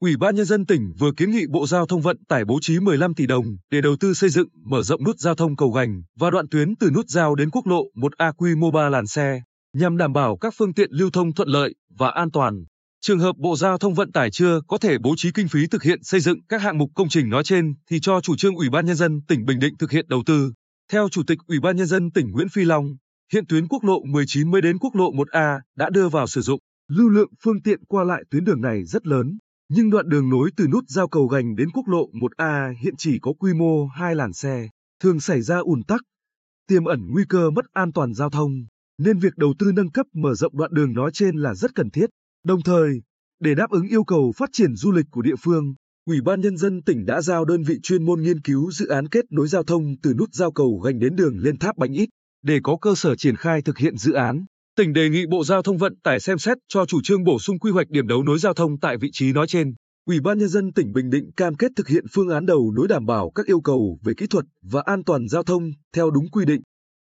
Ủy ban nhân dân tỉnh vừa kiến nghị Bộ Giao thông Vận tải bố trí 15 tỷ đồng để đầu tư xây dựng, mở rộng nút giao thông cầu gành và đoạn tuyến từ nút giao đến quốc lộ 1A quy mô 3 làn xe, nhằm đảm bảo các phương tiện lưu thông thuận lợi và an toàn. Trường hợp Bộ Giao thông Vận tải chưa có thể bố trí kinh phí thực hiện xây dựng các hạng mục công trình nói trên thì cho chủ trương Ủy ban nhân dân tỉnh Bình Định thực hiện đầu tư. Theo Chủ tịch Ủy ban nhân dân tỉnh Nguyễn Phi Long, hiện tuyến quốc lộ 19 mới đến quốc lộ 1A đã đưa vào sử dụng. Lưu lượng phương tiện qua lại tuyến đường này rất lớn, nhưng đoạn đường nối từ nút giao cầu gành đến quốc lộ 1A hiện chỉ có quy mô hai làn xe, thường xảy ra ùn tắc, tiềm ẩn nguy cơ mất an toàn giao thông, nên việc đầu tư nâng cấp mở rộng đoạn đường nói trên là rất cần thiết. Đồng thời, để đáp ứng yêu cầu phát triển du lịch của địa phương, Ủy ban Nhân dân tỉnh đã giao đơn vị chuyên môn nghiên cứu dự án kết nối giao thông từ nút giao cầu gành đến đường lên tháp bánh ít, để có cơ sở triển khai thực hiện dự án. Tỉnh đề nghị Bộ Giao thông Vận tải xem xét cho chủ trương bổ sung quy hoạch điểm đấu nối giao thông tại vị trí nói trên. Ủy ban Nhân dân tỉnh Bình Định cam kết thực hiện phương án đầu nối đảm bảo các yêu cầu về kỹ thuật và an toàn giao thông theo đúng quy định.